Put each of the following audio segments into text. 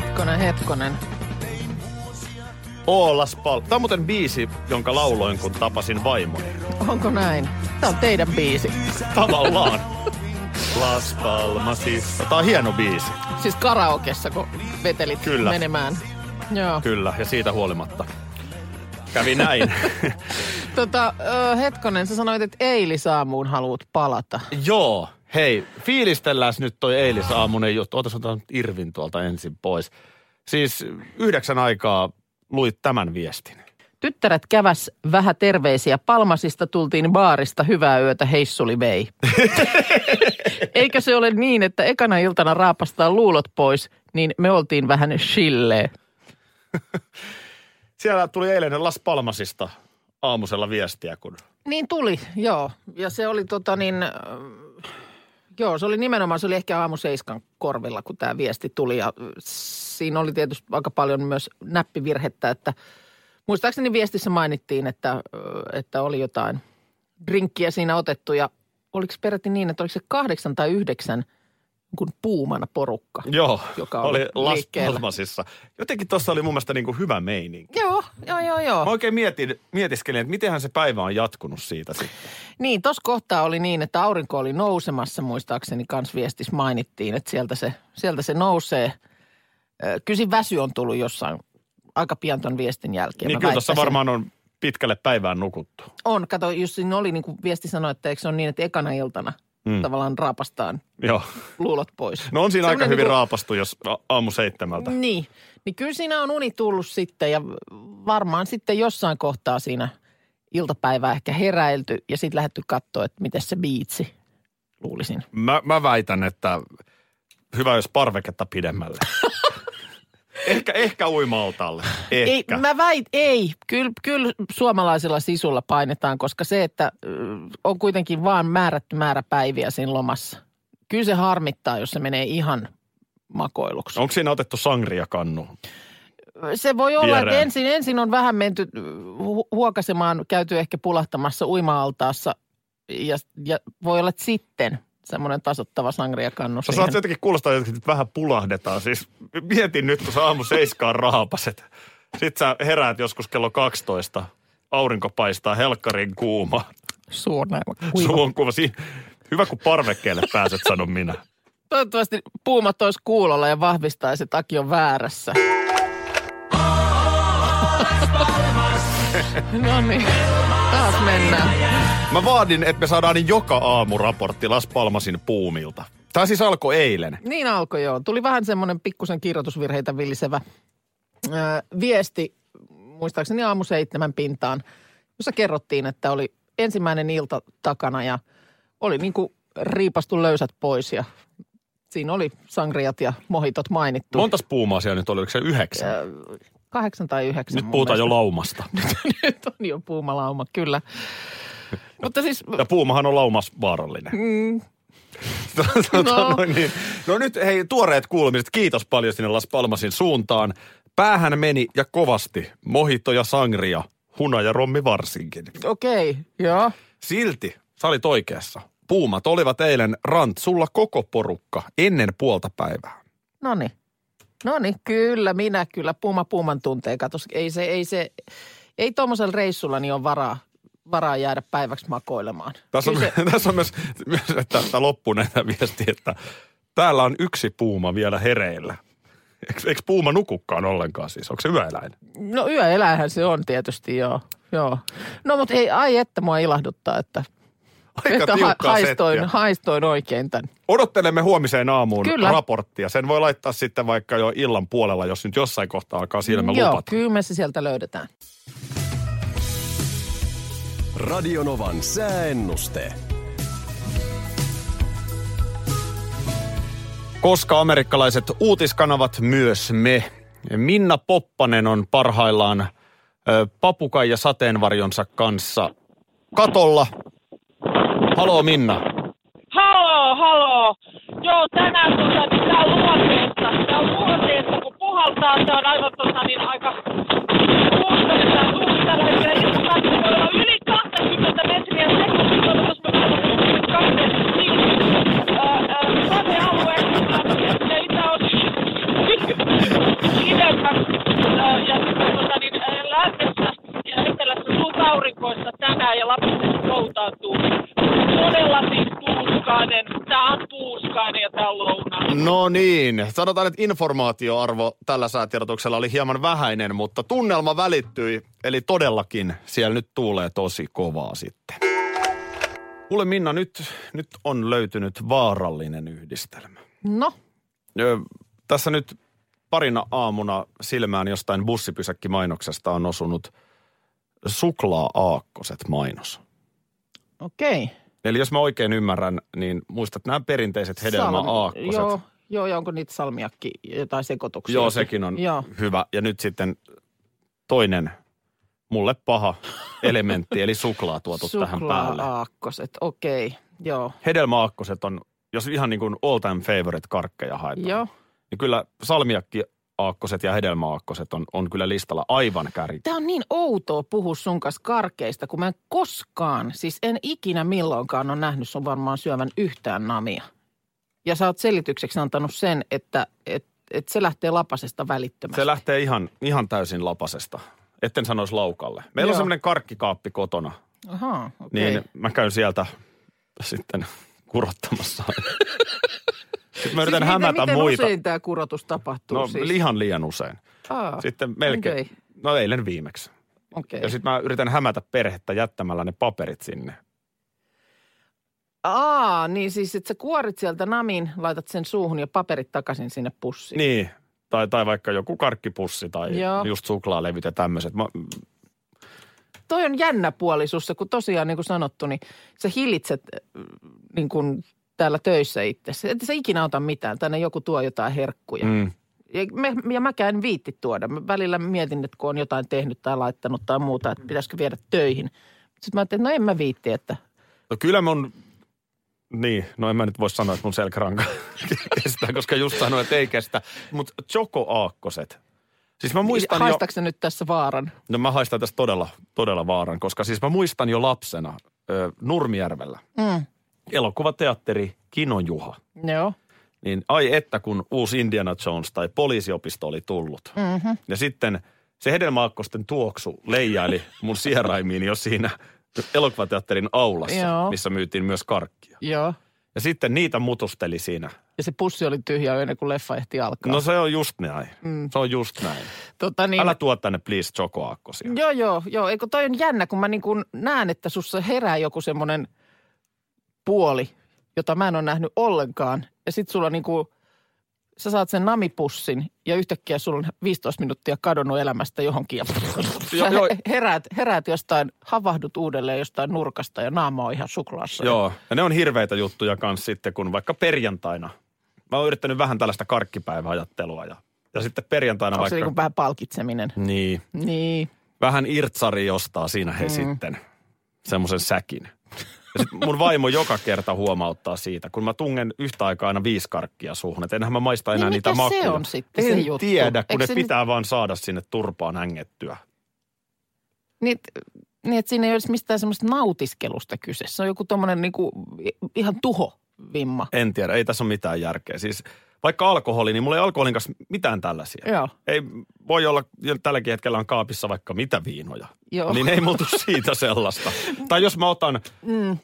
Hetkonen, hetkonen. Oolas Pal. Tämä on muuten biisi, jonka lauloin, kun tapasin vaimoni. Onko näin? Tämä on teidän biisi. Tavallaan. Las Palmasissa. Tämä on hieno biisi. Siis karaokessa, kun vetelit Kyllä. menemään. Joo. Kyllä, ja siitä huolimatta. Kävi näin. Tota, ö, hetkonen, sä sanoit, että eilisaamuun haluat palata. Joo. Hei, fiilistellään nyt toi eilisaamunen juttu. Otas otan Irvin tuolta ensin pois. Siis yhdeksän aikaa luit tämän viestin. Tyttäret käväs vähän terveisiä. Palmasista tultiin baarista. Hyvää yötä, heissuli vei. Eikä se ole niin, että ekana iltana raapastaa luulot pois, niin me oltiin vähän chillee. Siellä tuli eilen Las Palmasista aamusella viestiä, kun Niin tuli, joo. Ja se oli tota niin, joo, se oli nimenomaan, se oli ehkä aamu seiskan korvilla, kun tämä viesti tuli. Ja siinä oli tietysti aika paljon myös näppivirhettä, että muistaakseni viestissä mainittiin, että, että oli jotain drinkkiä siinä otettu. Ja oliko peräti niin, että oliko se kahdeksan tai yhdeksän kun puumana porukka? Joo, Joka oli oli Las. Palmasissa. Jotenkin tuossa oli mun mielestä niin kuin hyvä meininki. Joo, joo, joo, joo. Mä oikein mietin, mietiskelin, että mitenhän se päivä on jatkunut siitä sitten. Niin, tuossa kohtaa oli niin, että aurinko oli nousemassa, muistaakseni kans viestissä mainittiin, että sieltä se, sieltä se nousee. Siinä väsy on tullut jossain aika pian ton viestin jälkeen. Niin mä kyllä tuossa varmaan on pitkälle päivään nukuttu. On, kato, jos siinä oli niin kuin viesti sanoi, että eikö se ole niin, että ekana iltana mm. tavallaan raapastaan Joo. luulot pois. No on siinä aika Semmoinen hyvin niinku- raapastu, jos aamu seitsemältä. Niin, niin kyllä siinä on uni tullut sitten ja varmaan sitten jossain kohtaa siinä iltapäivää ehkä heräilty ja sitten lähdetty katsoa, että miten se biitsi, luulisin. Mä, mä väitän, että hyvä jos parveketta pidemmälle. ehkä, ehkä uima-altalle. Ehkä. Ei, mä väit, ei. Kyllä, kyllä suomalaisella sisulla painetaan, koska se, että on kuitenkin vaan määrätty määrä päiviä siinä lomassa. Kyllä se harmittaa, jos se menee ihan makoiluksi. Onko siinä otettu sangria-kannu? Se voi olla, että Viereen. ensin, ensin on vähän menty huokasemaan, käyty ehkä pulahtamassa uima-altaassa ja, ja voi olla, että sitten semmoinen tasottava sangriakannu Sä siihen. saat jotenkin kuulostaa että vähän pulahdetaan. Siis mietin nyt, kun sä aamu seiskaan raapaset. Sitten sä heräät joskus kello 12. Aurinko paistaa, helkkarin kuuma. Suu on aivan kuiva. Suu on Hyvä, kun parvekkeelle pääset, sanon minä. Toivottavasti puumat olisi kuulolla ja vahvistaisi, että Aki on väärässä. no niin, taas mennään. Mä vaadin, että me saadaan joka aamu raportti Las Palmasin puumilta. Tämä siis alkoi eilen. Niin alkoi joo. Tuli vähän semmoinen pikkusen kirjoitusvirheitä villisevä ö, viesti, muistaakseni aamu seitsemän pintaan, jossa kerrottiin, että oli ensimmäinen ilta takana ja oli niin kuin riipastu löysät pois ja siinä oli sangriat ja mohitot mainittu. Montas puumaa siellä nyt oli? Oliko se yhdeksän? Ö, Kahdeksan tai yhdeksän. Nyt puhutaan jo mielestä. laumasta. Nyt on jo puumalauma, kyllä. Mutta siis, Ja puumahan on laumas vaarallinen. mm, Tota, No. no. niin. no nyt hei, tuoreet kuulumiset. Kiitos paljon sinne Las Palmasin suuntaan. Päähän meni ja kovasti. Mojito ja sangria. Huna ja rommi varsinkin. okei, okay, joo. Silti sä olit oikeassa. Puumat olivat eilen rantsulla koko porukka ennen puolta päivää. Noni. Noni, kyllä, minä kyllä. Puuma puuman tuntee. Katos, ei se, ei se, ei tuommoisella reissulla niin on varaa, varaa jäädä päiväksi makoilemaan. Tässä on, se, tässä on myös, myös että, että loppu näitä viestiä, että täällä on yksi puuma vielä hereillä. Eikö, eikö puuma nukukkaan ollenkaan siis? Onko se yöeläin? no yöeläinhän se on tietysti, joo. joo. No mutta ei, ai että mua ilahduttaa, että, Aika tiukkaa haistoin, settiä. haistoin oikein tämän. Odottelemme huomiseen aamuun Kyllä. raporttia. Sen voi laittaa sitten vaikka jo illan puolella, jos nyt jossain kohtaa alkaa silmä Joo, lupata. kyllä me se sieltä löydetään. Radionovan sääennuste. Koska amerikkalaiset uutiskanavat, myös me, Minna Poppanen on parhaillaan papukai ja sateenvarjonsa kanssa katolla. Haloo Minna. Haloo, haloo. Joo, tänään tota, niin tää on luonteesta. Tää on luonteesta, kun puhaltaa, se on aivan tota, niin aika tää tuuli tällä hetkellä. Ilmakahti voi olla yli 20 metriä sekunnissa, jos mä katson 22, ää, ää, sadealue ja itäosa idemmässä ää, ja sitten ää, lännessä ja etelässä suutaurinkoissa tänään ja Lapissa koutautuu. Todella tuuskainen. Tää on tuuskainen ja tää on lounaa. No niin, sanotaan, että informaatioarvo tällä säätiedotuksella oli hieman vähäinen, mutta tunnelma välittyi. Eli todellakin siellä nyt tuulee tosi kovaa sitten. Kuule Minna, nyt, nyt on löytynyt vaarallinen yhdistelmä. No, Ö, tässä nyt parina aamuna silmään jostain bussipysäkkimainoksesta on osunut suklaa-aakkoset mainos. okei. Okay. Eli jos mä oikein ymmärrän, niin muistat nämä perinteiset hedelmäaakkoset. Joo, joo, ja onko niitä salmiakki jotain sekoituksia? Joo, sekin on Joo. hyvä. Ja nyt sitten toinen mulle paha elementti, eli suklaa tuotu tähän päälle. Suklaa-aakkoset, okei, okay. joo. Hedelmäaakkoset on, jos ihan niin kuin all time favorite karkkeja haetaan, Joo. niin kyllä salmiakki aakkoset ja hedelmäaakkoset on, on kyllä listalla aivan kärki. Tämä on niin outoa puhua sun kanssa karkeista, kun mä en koskaan, siis en ikinä milloinkaan ole nähnyt sun varmaan syövän yhtään namia. Ja sä oot selitykseksi antanut sen, että et, et se lähtee lapasesta välittömästi. Se lähtee ihan, ihan täysin lapasesta. Etten sanoisi laukalle. Meillä on Joo. semmoinen karkkikaappi kotona, Ahaa, okei. niin mä käyn sieltä sitten kurottamassa. sitten mä yritän siis hämätä miten, miten muita. usein tämä kurotus tapahtuu No siis? lihan liian usein. Aa, Sitten melkein, okei. no eilen viimeksi. okei. Ja sitten mä yritän hämätä perhettä jättämällä ne paperit sinne. Aa, niin siis, että sä kuorit sieltä namin, laitat sen suuhun ja paperit takaisin sinne pussiin. Niin, tai, tai vaikka joku karkkipussi tai Joo. just suklaalevyt ja tämmöiset. Mä, Toi on jännä puoli sussa, kun tosiaan niin kuin sanottu, niin sä hillitset äh, niin kuin täällä töissä itse. Et sä ikinä ota mitään, tänne joku tuo jotain herkkuja. Mm, Ja, me, ja mäkään en viitti tuoda. Mä välillä mietin, että kun on jotain tehnyt tai laittanut tai muuta, että pitäisikö viedä töihin. Sitten mä ajattelin, että no en mä viitti, että no kyllä mun, niin, no en mä nyt voi sanoa, että mun selkäranka kestää, koska just sanoin, että ei kestä. Mutta chokoaakkoset. Siis mä muistan jo, haistaako se nyt tässä vaaran? no mä haistan tästä todella, todella vaaran, koska siis mä muistan jo lapsena ö, Nurmijärvellä. Mm. Elokuvateatteri Kino Juha. Joo. Niin ai että kun uusi Indiana Jones tai poliisiopisto oli tullut. Mm-hmm. Ja sitten se hedelmäakkosten tuoksu leijaili mun sieraimiin jo siinä elokuvateatterin aulassa, Joo. missä myytiin myös karkkia. Joo. Ja sitten niitä mutusteli siinä. Ja se pussi oli tyhjä ennen kuin leffa ehti alkaa. No se on just näin. Mm. Se on just näin. tota niin, Älä tuo tänne please chokoaakkosia. Joo, joo, joo. Eikö toi on jännä, kun mä niin kuin näen, että sussa herää joku semmoinen puoli, jota mä en ole nähnyt ollenkaan. Ja sit sulla niin kuin, sä saat sen namipussin ja yhtäkkiä sulla on 15 minuuttia kadonnut elämästä johonkin. Ja sä Joo, joo. heräät, heräät jostain, havahdut uudelleen jostain nurkasta ja naama on ihan suklaassa. Joo, ja ne on hirveitä juttuja kans sitten, kun vaikka perjantaina. Mä oon yrittänyt vähän tällaista karkkipäiväajattelua ja, ja sitten perjantaina Onko se vaikka... niin kuin vähän palkitseminen? Niin, Niin. vähän irtsari ostaa siinä he mm. sitten semmoisen säkin. Ja sit mun vaimo joka kerta huomauttaa siitä, kun mä tungen yhtä aikaa aina viisi karkkia suuhun, että enhän mä maista enää Niin niitä mikä se makuja. on sitten se en juttu? tiedä, kun Eikö ne se pitää vaan saada sinne turpaan hängettyä. Niin, niin että siinä ei olisi mistään semmoista nautiskelusta kyse. Se on joku tommonen niinku ihan tuho vimma. En tiedä, ei tässä ole mitään järkeä. Siis vaikka alkoholi, niin mulla ei alkoholin kanssa mitään tällaisia. Joo. Ei voi olla, tälläkin hetkellä on kaapissa vaikka mitä viinoja. Joo. Niin ei muutu siitä sellaista. tai jos mä otan mm. ö,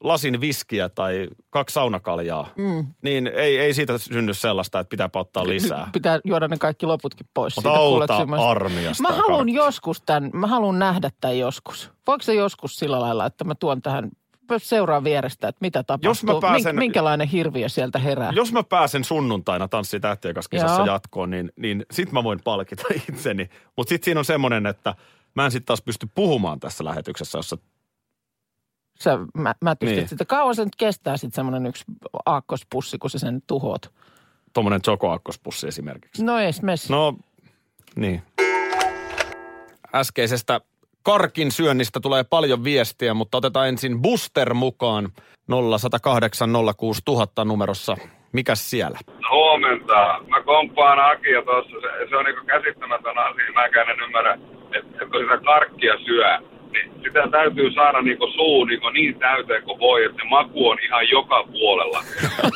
lasin viskiä tai kaksi saunakaljaa, mm. niin ei, ei siitä synny sellaista, että pitää ottaa lisää. Pitää juoda ne kaikki loputkin pois. Mutta auta armiasta. Mä haluan joskus tämän, mä haluan nähdä tämän joskus. Voiko se joskus sillä lailla, että mä tuon tähän, seuraan vierestä, että mitä tapahtuu? Jos mä pääsen- Mink- minkälainen hirviö sieltä herää? Jos mä pääsen sunnuntaina Tanssi tähtien kanssa kisassa Joo. jatkoon, niin, niin sit mä voin palkita itseni. Mutta sit siinä on semmoinen, että mä en sit taas pysty puhumaan tässä lähetyksessä, jossa Sä, mä, mä Niin. niin. sitä. Kauan se nyt kestää sitten semmoinen yksi aakkospussi, kun sä sen tuhoat. tuommoinen chokoakkospussi esimerkiksi. No mes. No Niin. Äskeisestä karkin syönnistä tulee paljon viestiä, mutta otetaan ensin Buster mukaan 0108 06000 numerossa. Mikäs siellä? Huomenta. Mä komppaan Akia tuossa. Se, se on niinku käsittämätön asia. Mäkään en ymmärrä, että et kun sitä karkkia syö, niin sitä täytyy saada niinku suu niinku niin täyteen kuin voi, että se maku on ihan joka puolella.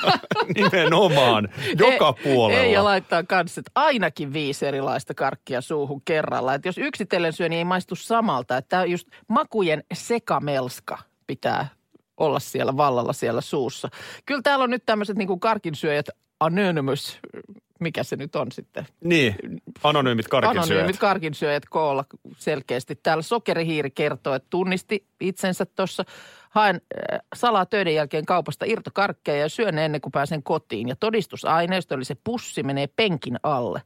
Nimenomaan. Joka ei, puolella. Ei, ja laittaa kans, että ainakin viisi erilaista karkkia suuhun kerralla. Että jos yksitellen syö, niin ei maistu samalta. Että tää just makujen sekamelska pitää olla siellä vallalla siellä suussa. Kyllä täällä on nyt tämmöiset niin karkinsyöjät Anonymous, mikä se nyt on sitten? Niin, anonyymit karkinsyöjät. Anonyymit karkinsyöjät koolla selkeästi. Täällä sokerihiiri kertoo, että tunnisti itsensä tuossa. Haen äh, salaa töiden jälkeen kaupasta irtokarkkeja ja syön ne ennen kuin pääsen kotiin. Ja todistusaineisto, eli se pussi, menee penkin alle.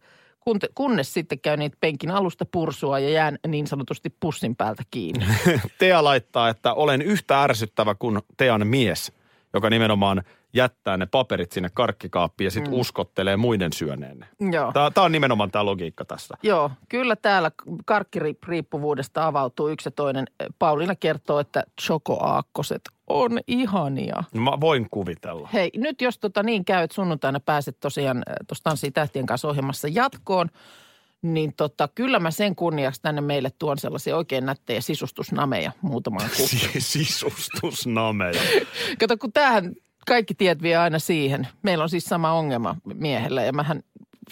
Kunnes sitten käy niitä penkin alusta pursua ja jään niin sanotusti pussin päältä kiinni. Tea laittaa, että olen yhtä ärsyttävä kuin Tean mies, joka nimenomaan jättää ne paperit sinne karkkikaappiin ja sitten mm. uskottelee muiden syöneen ne. Tämä on nimenomaan tämä logiikka tässä. Joo, kyllä täällä karkkiriippuvuudesta avautuu yksi ja toinen. Pauliina kertoo, että chokoaakkoset on ihania. No Mä voin kuvitella. Hei, nyt jos tota niin käy, että sunnuntaina pääset tosiaan tuossa Tanssii tähtien kanssa ohjelmassa jatkoon, niin tota, kyllä mä sen kunniaksi tänne meille tuon sellaisia oikein nättejä sisustusnameja muutamaan kuppiin. Sisustusnameja. Kato, kun tämähän kaikki tiet vie aina siihen. Meillä on siis sama ongelma miehellä ja mähän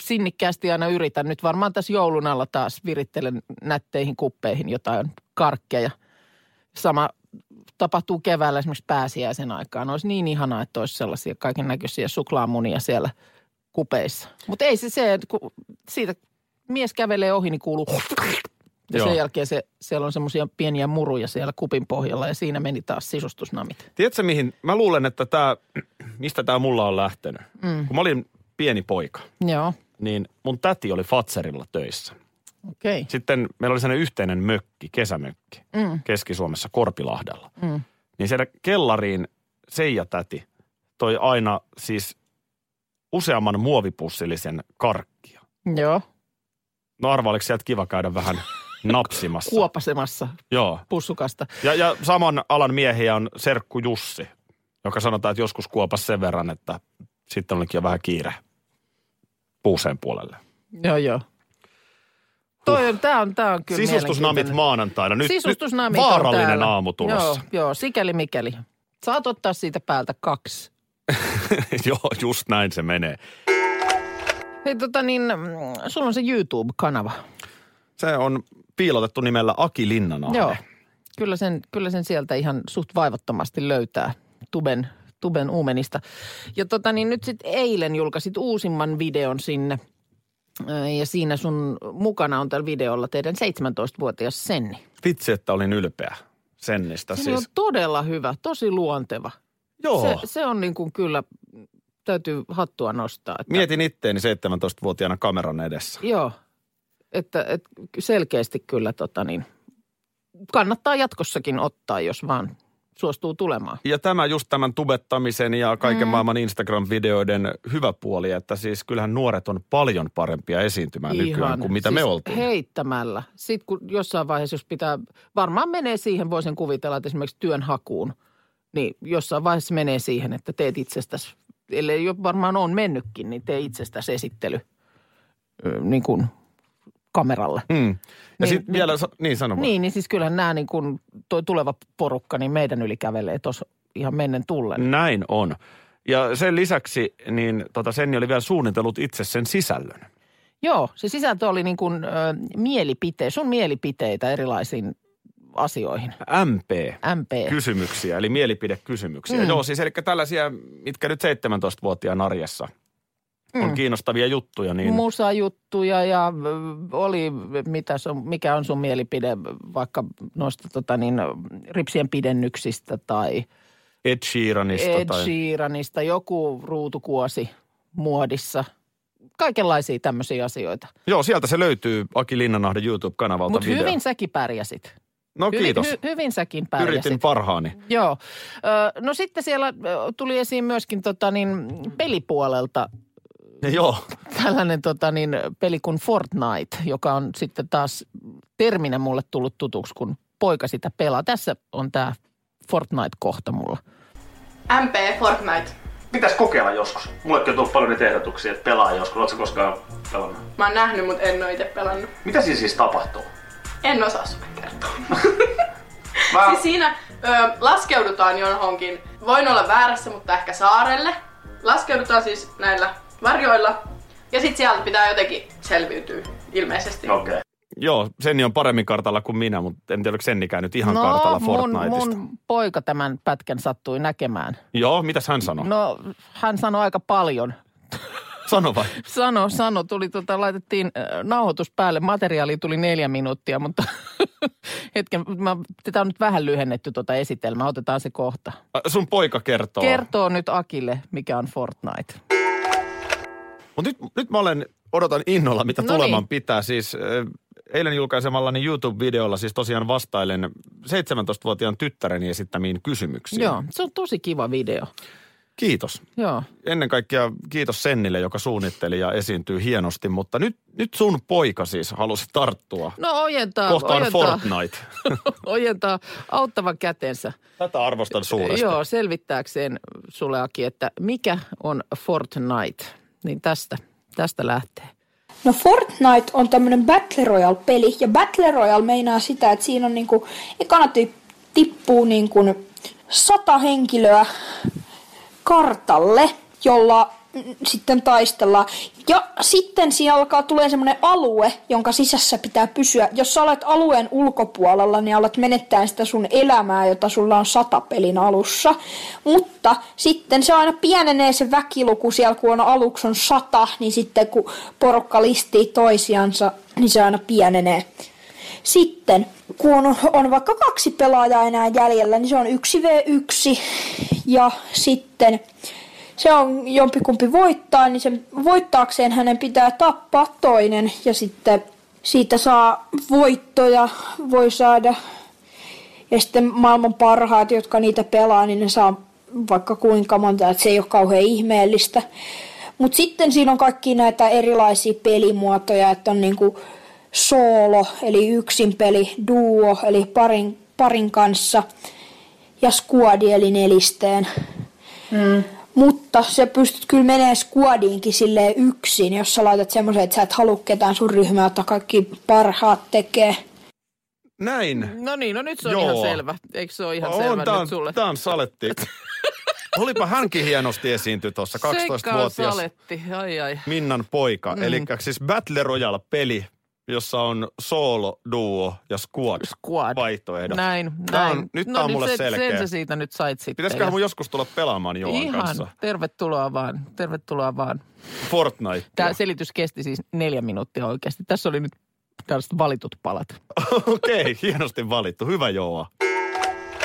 sinnikkäästi aina yritän. Nyt varmaan tässä joulun alla taas virittelen nätteihin kuppeihin jotain karkkeja. Sama tapahtuu keväällä esimerkiksi pääsiäisen aikaan. Olisi niin ihanaa, että olisi sellaisia kaiken näköisiä suklaamunia siellä kupeissa. Mutta ei se se, kun siitä mies kävelee ohi, niin kuuluu ja Joo. sen jälkeen se, siellä on semmoisia pieniä muruja siellä kupin pohjalla ja siinä meni taas sisustusnamit. Tiedätkö mihin? Mä luulen, että tämä, mistä tämä mulla on lähtenyt. Mm. Kun mä olin pieni poika, Joo, niin mun täti oli Fatserilla töissä. Okay. Sitten meillä oli sellainen yhteinen mökki, kesämökki, mm. Keski-Suomessa Korpilahdella. Mm. Niin siellä kellariin Seija täti toi aina siis useamman muovipussillisen karkkia. Joo, No arva, oliko sieltä kiva käydä vähän napsimassa? kuopasemassa Joo. pussukasta. Ja, ja saman alan miehiä on Serkku Jussi, joka sanotaan, että joskus kuopas sen verran, että sitten olikin jo vähän kiire puuseen puolelle. Joo, joo. Toi, on, tää on, tää on kyllä Sisustusnamit maanantaina. Nyt, Sisustusnamit nyt vaarallinen täällä. aamu tulossa. Joo, joo, sikäli mikäli. Saat ottaa siitä päältä kaksi. Joo, just näin se menee. Hei tota niin, mm, sulla on se YouTube-kanava. Se on piilotettu nimellä Aki Linnanahde. Joo. Kyllä sen, kyllä sen sieltä ihan suht vaivattomasti löytää tuben, tuben uumenista. Ja tota niin, nyt sitten eilen julkaisit uusimman videon sinne. Ää, Ja siinä sun mukana on tällä videolla teidän 17-vuotias Senni. Vitsi, että olin ylpeä Sennistä. Se siis. on todella hyvä, tosi luonteva. Joo. Se, se on niin kuin kyllä, täytyy hattua nostaa. Että, Mietin itteeni 17-vuotiaana kameran edessä. Joo, että, että selkeästi kyllä tota niin, kannattaa jatkossakin ottaa, jos vaan suostuu tulemaan. Ja tämä just tämän tubettamisen ja kaiken mm. maailman Instagram-videoiden hyvä puoli, että siis kyllähän nuoret on paljon parempia esiintymään nykyään kuin mitä siis me oltiin. heittämällä. Sitten kun jossain vaiheessa, jos pitää, varmaan menee siihen, voisin kuvitella, että esimerkiksi työnhakuun, niin jossain vaiheessa menee siihen, että teet itsestäsi, ellei jo varmaan on mennytkin, niin tee itsestäsi esittely niin kuin kameralle. Mm. Ja Niin, niin, sitten niin- vielä, niin sano vaan. Niin, niin siis kyllähän nämä niin kuin toi tuleva porukka, niin meidän yli kävelee tuossa ihan mennen tullen. Näin on. Ja sen lisäksi, niin tota Senni oli vielä suunnitellut itse sen sisällön. Joo, se sisältö oli niin kuin ö, mielipite, sun mielipiteitä erilaisiin asioihin. MP. MP. Kysymyksiä, eli mielipidekysymyksiä. Mm. Joo, siis eli tällaisia, mitkä nyt 17-vuotiaan arjessa on Mm. kiinnostavia juttuja, niin Musajuttuja ja ö, oli, mitä sun, mikä on sun mielipide vaikka noista tota niin, ripsien pidennyksistä tai Ed Sheeranista Ed tai... Sheeranista, joku ruutukuosi muodissa. Kaikenlaisia tämmöisiä asioita. Joo, sieltä se löytyy Aki Linnanahden YouTube-kanavalta Mutta hyvin säkin pärjäsit. no Hyvin, kiitos. hy, hyvin säkin pärjäsit. Yritin parhaani. Joo. No sitten siellä tuli esiin myöskin tota niin, pelipuolelta joo, tällainen tota, niin, peli kuin Fortnite, joka on sitten taas terminä mulle tullut tutuksi, kun poika sitä pelaa. Tässä on tämä Fortnite-kohta mulla. MP Fortnite. Pitäisi kokeilla joskus. Mullekin on tullut paljon niitä ehdotuksia, että pelaa joskus. Oletko koskaan pelannut? Mä oon nähnyt, mutta en oo itse pelannut. Mitä siinä siis tapahtuu? En osaa sulle kertoa. Mä... Siis siinä ö, laskeudutaan johonkin, voin olla väärässä, mutta ehkä saarelle. Laskeudutaan siis näillä varjoilla. Ja sit sieltä pitää jotenkin selviytyä ilmeisesti. Okei. Okay. joo, Senni on paremmin kartalla kuin minä, mutta en tiedä, oliko Sennikään nyt ihan kartalla No, mun, Fortniteista. mun poika tämän pätkän sattui näkemään. Joo, mitäs hän sanoi? No, hän sanoi aika paljon. Sano vai? Sano, sano, tuli tota, laitettiin äh, nauhoitus päälle, materiaali tuli neljä minuuttia, mutta hetken, mä, tätä on nyt vähän lyhennetty tuota esitelmää, otetaan se kohta. Äh, Sun poika kertoo. Kertoo nyt Akille, mikä on Fortnite. Mutta nyt, nyt mä olen, odotan innolla, mitä No tuleman niin. pitää. Siis eilen julkaisemallani YouTube-videolla siis tosiaan vastailen 17-vuotiaan tyttäreni esittämiin kysymyksiin. Joo, se on tosi kiva video. Kiitos. Joo. Ennen kaikkea kiitos Sennille, joka suunnitteli ja esiintyy hienosti, mutta nyt, nyt sun poika siis halusi tarttua No ojentaa, kohtaan ojentaa, Fortnite. ojentaa auttavan kätensä. Tätä arvostan suuresti. Joo, selvittääkseen sulle Aki, että mikä on Fortnite. Niin tästä, tästä lähtee. No Fortnite on tämmönen Battle Royale-peli, ja Battle Royale meinaa sitä, että siinä on niinku, ekana ti- tippuu niinku sata henkilöä kartalle, jolla sitten taistellaan. Ja sitten siinä alkaa tulee semmoinen alue, jonka sisässä pitää pysyä. Jos sä olet alueen ulkopuolella, niin alat menettää sitä sun elämää, jota sulla on sata pelin alussa. Mutta sitten se aina pienenee se väkiluku siellä, kun on aluksi on sata, niin sitten kun porukka listii toisiansa, niin se aina pienenee. Sitten, kun on, on vaikka kaksi pelaajaa enää jäljellä, niin se on 1v1. Ja sitten se on jompikumpi voittaa, niin sen voittaakseen hänen pitää tappaa toinen. Ja sitten siitä saa voittoja, voi saada. Ja sitten maailman parhaat, jotka niitä pelaa, niin ne saa vaikka kuinka monta, että se ei ole kauhean ihmeellistä. Mutta sitten siinä on kaikki näitä erilaisia pelimuotoja, että on niinku solo, eli yksin peli, duo, eli parin, parin kanssa, ja squadi, eli nelisteen. Mm. Mutta sä pystyt kyllä menemään squadiinkin silleen yksin, jos sä laitat semmoisen, että sä et halua ketään sun ryhmää, että kaikki parhaat tekee. Näin. No niin, no nyt se on Joo. ihan selvä. Eikö se ole ihan selvä tää nyt on, sulle? Tää on saletti. Olipa hänkin hienosti esiintyi tuossa, Sekä on 12-vuotias saletti, ai ai. Minnan poika. Mm. Eli siis Battle Royale-peli, jossa on solo, duo ja squad, Squad. vaihtoehdot. Näin, näin. on, nyt no, tää on niin mulle sen, selkeä. Sen sä siitä nyt sait sitten. Pitäisiköhän Ja- mun joskus tulla pelaamaan Joan Ihan, kanssa? tervetuloa vaan, tervetuloa vaan. Fortnite. Tämä selitys kesti siis neljä minuuttia oikeasti. Tässä oli nyt tällaiset valitut palat. Okei, hienosti valittu. Hyvä Joa.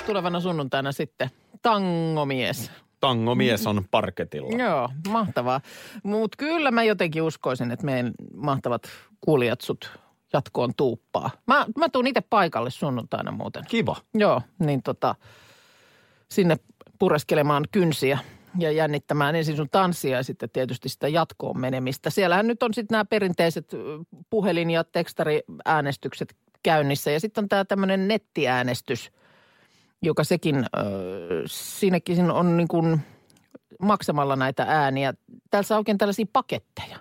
Tulevana sunnuntaina sitten tangomies. Tangomies on parketilla. Joo, mahtavaa. Mutta kyllä mä jotenkin uskoisin, että meidän mahtavat kuulijat sut jatkoon tuuppaa. Mä, mä tuun itse paikalle sunnuntaina muuten. Kiva. Joo, niin tota, sinne pureskelemaan kynsiä ja jännittämään ensin sun tanssia ja sitten tietysti sitä jatkoon menemistä. Siellähän nyt on sitten nämä perinteiset puhelin- ja tekstariäänestykset käynnissä ja sitten on tämä tämmöinen nettiäänestys, joka sekin, siinäkin on niin kuin maksamalla näitä ääniä. Täällä saa oikein tällaisia paketteja.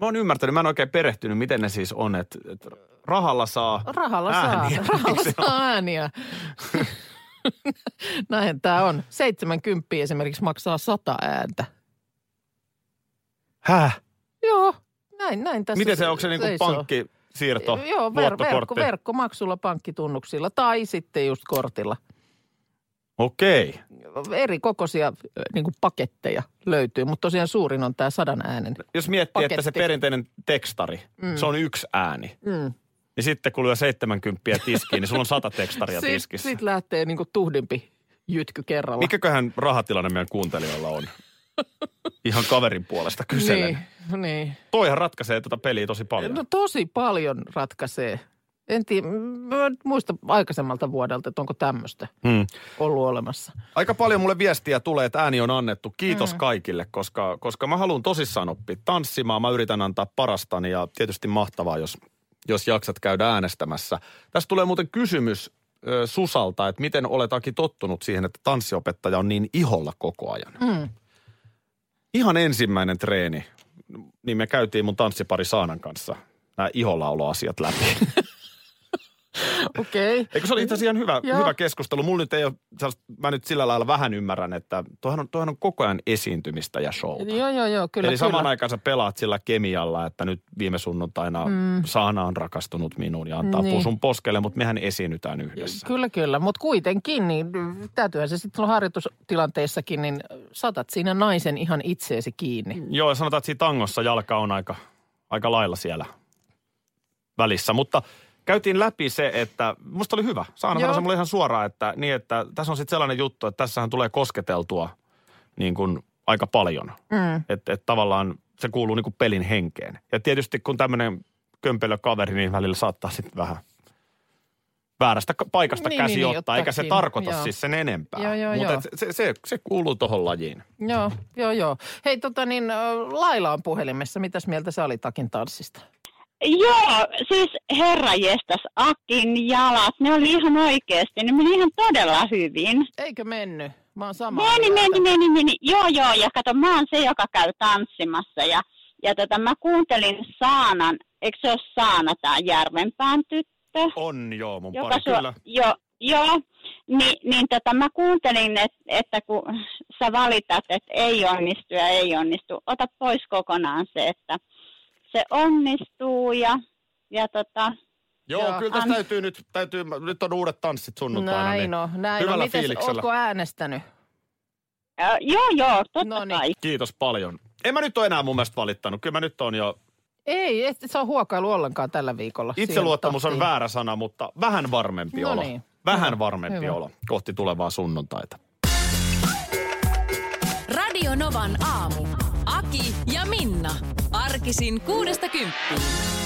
Mä oon ymmärtänyt, mä en oikein perehtynyt, miten ne siis on, että, että rahalla saa Rahalla ääniä. saa, rahalla se saa ääniä. Näin tämä on. 70 esimerkiksi maksaa 100 ääntä. Häh? Joo, näin, näin tässä Miten se, onko se niin kuin seisoo. Pankkisiirto, Joo, ver- verkko, verkkomaksulla, pankkitunnuksilla tai sitten just kortilla. Okei. Eri kokoisia niin kuin paketteja löytyy, mutta tosiaan suurin on tämä sadan äänen. Jos miettii, että se Paketti. perinteinen tekstari, Mm. se on yksi ääni. Mm. Niin sitten kun lyö 70 tiskiin, niin sulla on 100 tekstaria Sitten tiskissä. sit lähtee niin kuin tuhdimpi jytky kerralla. Mikäköhän rahatilanne meidän kuuntelijoilla on? Ihan kaverin puolesta kyselen. Niin, niin. Toihan ratkaisee tätä peliä tosi paljon. No tosi paljon ratkaisee. En tiedä, muista aikaisemmalta vuodelta, että onko tämmöistä Hmm. ollut olemassa. Aika paljon mulle viestiä tulee, että ääni on annettu. Kiitos mm. kaikille, koska, koska mä haluan tosissaan oppia tanssimaan. Mä yritän antaa parastani ja tietysti mahtavaa, jos, jos jaksat käydä äänestämässä. Tästä tulee muuten kysymys ö, Susalta, että miten olet Aki tottunut siihen, että tanssiopettaja on niin iholla koko ajan. Mm. Ihan ensimmäinen treeni, niin me käytiin mun tanssipari Saanan kanssa nämä ihollaoloasiat läpi. Okei. Okay. Eikö se oli itse asiassa ihan hyvä, Joo. hyvä keskustelu? Mulla nyt ei ole, mä nyt sillä lailla vähän ymmärrän, että toihan on, toihan on koko ajan esiintymistä ja showta. Joo, joo, joo, kyllä, Eli kyllä. samaan aikaan sä pelaat sillä kemialla, että nyt viime sunnuntaina Mm. Saana on rakastunut minuun ja antaa Niin. pusun poskelle, mutta mehän esiinnytään yhdessä. Kyllä, kyllä. Mutta kuitenkin, niin täytyyhän se sitten harjoitustilanteessakin, niin saatat siinä naisen ihan itseesi kiinni. Joo, ja sanotaan, että siinä tangossa jalka on aika, aika lailla siellä välissä, mutta käytiin läpi se, että musta oli hyvä. Saana sanoi mulle ihan suoraan, että, niin, että tässä on sitten sellainen juttu, että tässähän tulee kosketeltua niin kuin aika paljon. Mm. Että et tavallaan se kuuluu niin kuin pelin henkeen. Ja tietysti kun tämmöinen kömpelö kaveri, niin välillä saattaa sitten vähän väärästä ka- paikasta Niin, käsi niin, niin, ottaa, eikä se tarkoita joo. siis sen enempää. Mutta se, se, se kuuluu tuohon lajiin. Joo, joo, joo. Hei, tota niin, Laila on puhelimessa. Mitäs mieltä sä olit Takin tanssista? Joo, siis herra jestas, Akin jalat, ne oli ihan oikeasti, ne meni ihan todella hyvin. Eikö mennyt? Mä oon sama. Meni, meni, meni, meni. Joo, joo, ja kato, mä oon se, joka käy tanssimassa ja, ja tota, mä kuuntelin Saanan, eikö se ole Saana tää Järvenpään tyttö? On joo, mun joka pari sua- kyllä. Joo, joo. Ni, niin tota, mä kuuntelin, että, että kun sä valitat, että ei onnistu ja ei onnistu, ota pois kokonaan se, että se onnistuu ja, ja tota, Joo, Joo, kyllä tässä an- täytyy nyt, täytyy, nyt on uudet tanssit sunnuntaina. Näin niin on, näin hyvällä on. Mites, fiiliksellä. ootko äänestänyt? ää, joo, joo, totta Noniin. kai. Kiitos paljon. En mä nyt ole enää mun mielestä valittanut. Kyllä mä nyt on jo, Ei, et se on huokailu ollenkaan tällä viikolla. itseluottamus on väärä sana, mutta vähän varmempi No olo. niin. Vähän Hyvä, varmempi hyvä. olo kohti tulevaa sunnuntaita. Radio Novan aamu. Aki ja Minna. Arkisin kuudesta kymppiin.